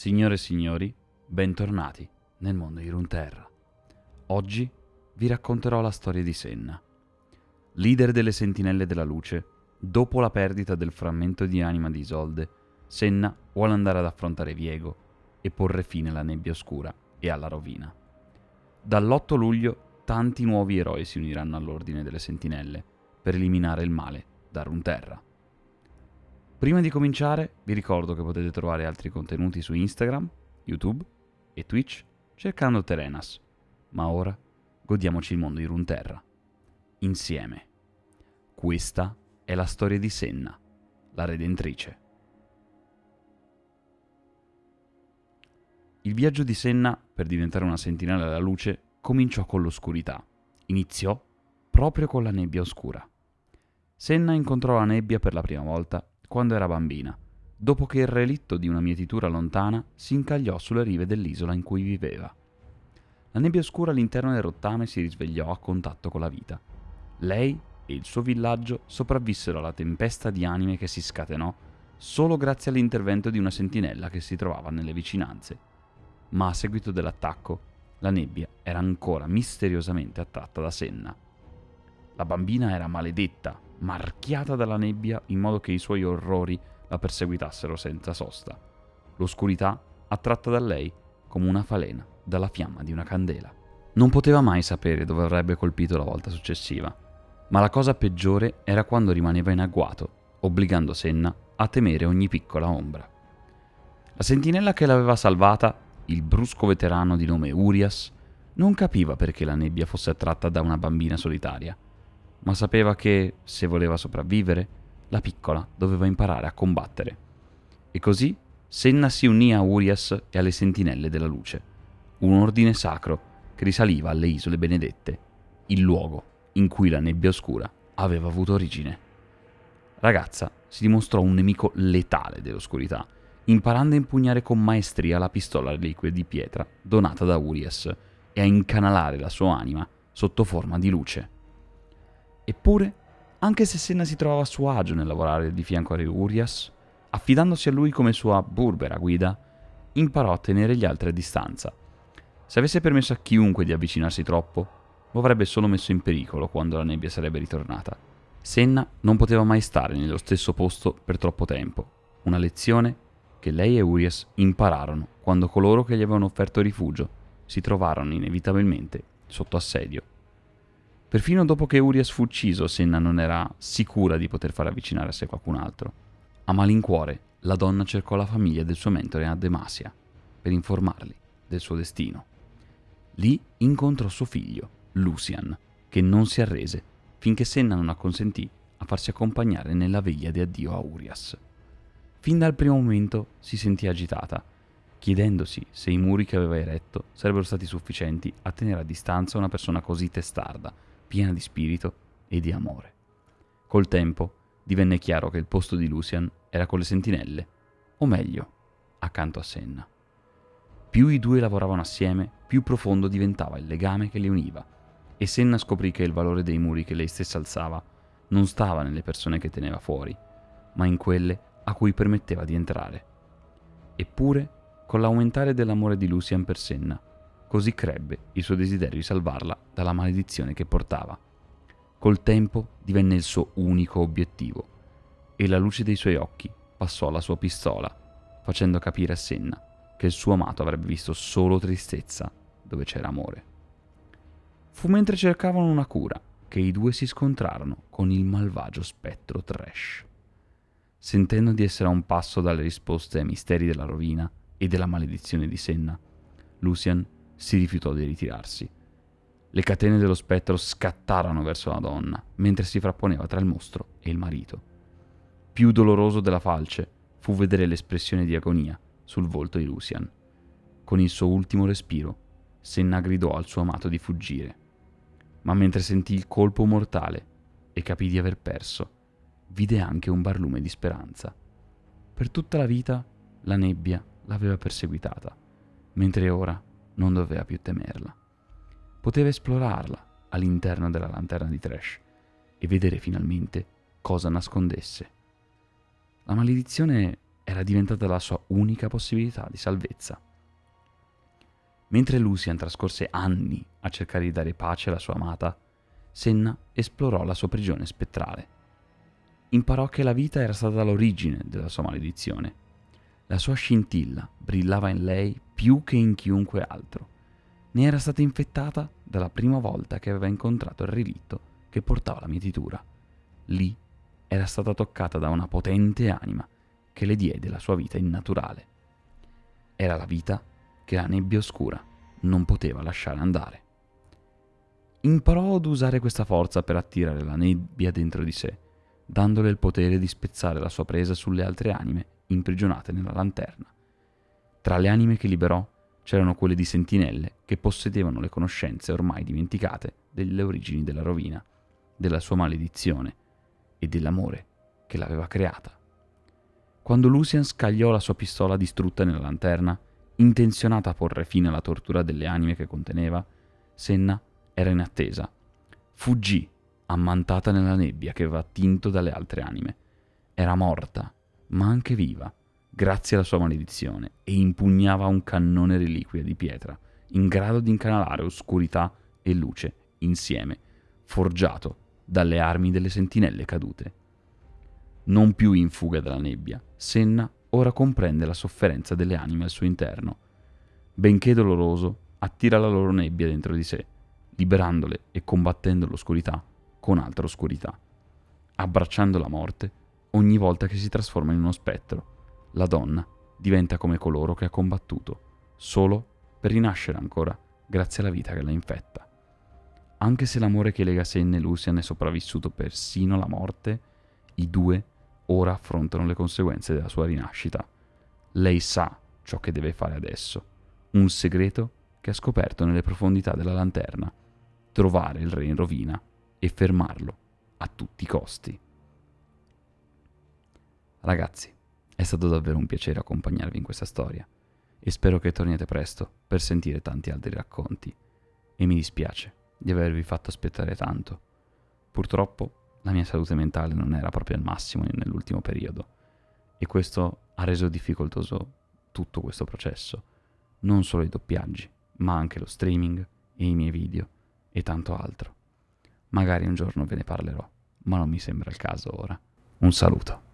Signore e signori, bentornati nel mondo di Runeterra. Oggi vi racconterò la storia di Senna. Leader delle Sentinelle della Luce, dopo la perdita del frammento di anima di Isolde, Senna vuole andare ad affrontare Viego e porre fine alla nebbia oscura e alla rovina. Dall'8 luglio tanti nuovi eroi si uniranno all'ordine delle Sentinelle per eliminare il male da Runeterra. Prima di cominciare vi ricordo che potete trovare altri contenuti su Instagram, YouTube e Twitch cercando Terenas. Ma ora godiamoci il mondo di Runterra. Insieme. Questa è la storia di Senna, la Redentrice. Il viaggio di Senna per diventare una sentinella della luce cominciò con l'oscurità. Iniziò proprio con la nebbia oscura. Senna incontrò la nebbia per la prima volta quando era bambina, dopo che il relitto di una mietitura lontana si incagliò sulle rive dell'isola in cui viveva. La nebbia oscura all'interno del rottame si risvegliò a contatto con la vita. Lei e il suo villaggio sopravvissero alla tempesta di anime che si scatenò solo grazie all'intervento di una sentinella che si trovava nelle vicinanze. Ma a seguito dell'attacco, la nebbia era ancora misteriosamente attratta da Senna. La bambina era maledetta, marchiata dalla nebbia in modo che i suoi orrori la perseguitassero senza sosta. L'oscurità attratta da lei come una falena dalla fiamma di una candela. Non poteva mai sapere dove avrebbe colpito la volta successiva, ma la cosa peggiore era quando rimaneva in agguato, obbligando Senna a temere ogni piccola ombra. La sentinella che l'aveva salvata, il brusco veterano di nome Urias, non capiva perché la nebbia fosse attratta da una bambina solitaria ma sapeva che, se voleva sopravvivere, la piccola doveva imparare a combattere. E così Senna si unì a Urias e alle Sentinelle della Luce, un ordine sacro che risaliva alle Isole Benedette, il luogo in cui la nebbia oscura aveva avuto origine. Ragazza si dimostrò un nemico letale dell'oscurità, imparando a impugnare con maestria la pistola reliquia di pietra donata da Urias e a incanalare la sua anima sotto forma di luce. Eppure, anche se Senna si trovava a suo agio nel lavorare di fianco a Urias, affidandosi a lui come sua burbera guida, imparò a tenere gli altri a distanza. Se avesse permesso a chiunque di avvicinarsi troppo, lo avrebbe solo messo in pericolo quando la nebbia sarebbe ritornata. Senna non poteva mai stare nello stesso posto per troppo tempo, una lezione che lei e Urias impararono quando coloro che gli avevano offerto rifugio si trovarono inevitabilmente sotto assedio. Perfino dopo che Urias fu ucciso, Senna non era sicura di poter far avvicinare a sé qualcun altro. A malincuore, la donna cercò la famiglia del suo mentore a Demasia per informarli del suo destino. Lì incontrò suo figlio, Lucian, che non si arrese finché Senna non acconsentì a farsi accompagnare nella veglia di addio a Urias. Fin dal primo momento si sentì agitata, chiedendosi se i muri che aveva eretto sarebbero stati sufficienti a tenere a distanza una persona così testarda piena di spirito e di amore. Col tempo divenne chiaro che il posto di Lucian era con le sentinelle, o meglio, accanto a Senna. Più i due lavoravano assieme, più profondo diventava il legame che li univa, e Senna scoprì che il valore dei muri che lei stessa alzava non stava nelle persone che teneva fuori, ma in quelle a cui permetteva di entrare. Eppure, con l'aumentare dell'amore di Lucian per Senna, Così crebbe il suo desiderio di salvarla dalla maledizione che portava. Col tempo divenne il suo unico obiettivo e la luce dei suoi occhi passò alla sua pistola, facendo capire a Senna che il suo amato avrebbe visto solo tristezza dove c'era amore. Fu mentre cercavano una cura che i due si scontrarono con il malvagio spettro Trash. Sentendo di essere a un passo dalle risposte ai misteri della rovina e della maledizione di Senna, Lucian si rifiutò di ritirarsi. Le catene dello spettro scattarono verso la donna, mentre si frapponeva tra il mostro e il marito. Più doloroso della falce fu vedere l'espressione di agonia sul volto di Lucian. Con il suo ultimo respiro, Senna gridò al suo amato di fuggire. Ma mentre sentì il colpo mortale e capì di aver perso, vide anche un barlume di speranza. Per tutta la vita la nebbia l'aveva perseguitata, mentre ora non doveva più temerla. Poteva esplorarla all'interno della lanterna di Trash e vedere finalmente cosa nascondesse. La maledizione era diventata la sua unica possibilità di salvezza. Mentre Lucian trascorse anni a cercare di dare pace alla sua amata, Senna esplorò la sua prigione spettrale. Imparò che la vita era stata l'origine della sua maledizione. La sua scintilla brillava in lei più che in chiunque altro. Ne era stata infettata dalla prima volta che aveva incontrato il relitto che portava la mietitura. Lì era stata toccata da una potente anima che le diede la sua vita innaturale. Era la vita che la nebbia oscura non poteva lasciare andare. Imparò ad usare questa forza per attirare la nebbia dentro di sé, dandole il potere di spezzare la sua presa sulle altre anime imprigionate nella lanterna. Tra le anime che liberò c'erano quelle di sentinelle che possedevano le conoscenze ormai dimenticate delle origini della rovina, della sua maledizione e dell'amore che l'aveva creata. Quando Lucian scagliò la sua pistola distrutta nella lanterna, intenzionata a porre fine alla tortura delle anime che conteneva, Senna era in attesa. Fuggì, ammantata nella nebbia che aveva attinto dalle altre anime. Era morta, ma anche viva, grazie alla sua maledizione, e impugnava un cannone reliquia di pietra, in grado di incanalare oscurità e luce insieme, forgiato dalle armi delle sentinelle cadute. Non più in fuga dalla nebbia, Senna ora comprende la sofferenza delle anime al suo interno. Benché doloroso, attira la loro nebbia dentro di sé, liberandole e combattendo l'oscurità con altra oscurità, abbracciando la morte ogni volta che si trasforma in uno spettro. La donna diventa come coloro che ha combattuto, solo per rinascere ancora grazie alla vita che la infetta. Anche se l'amore che lega Senna e Lucian è sopravvissuto persino alla morte, i due ora affrontano le conseguenze della sua rinascita. Lei sa ciò che deve fare adesso, un segreto che ha scoperto nelle profondità della lanterna, trovare il re in rovina e fermarlo a tutti i costi. Ragazzi, è stato davvero un piacere accompagnarvi in questa storia e spero che torniate presto per sentire tanti altri racconti. E mi dispiace di avervi fatto aspettare tanto. Purtroppo la mia salute mentale non era proprio al massimo nell'ultimo periodo e questo ha reso difficoltoso tutto questo processo, non solo i doppiaggi, ma anche lo streaming e i miei video e tanto altro. Magari un giorno ve ne parlerò, ma non mi sembra il caso ora. Un saluto.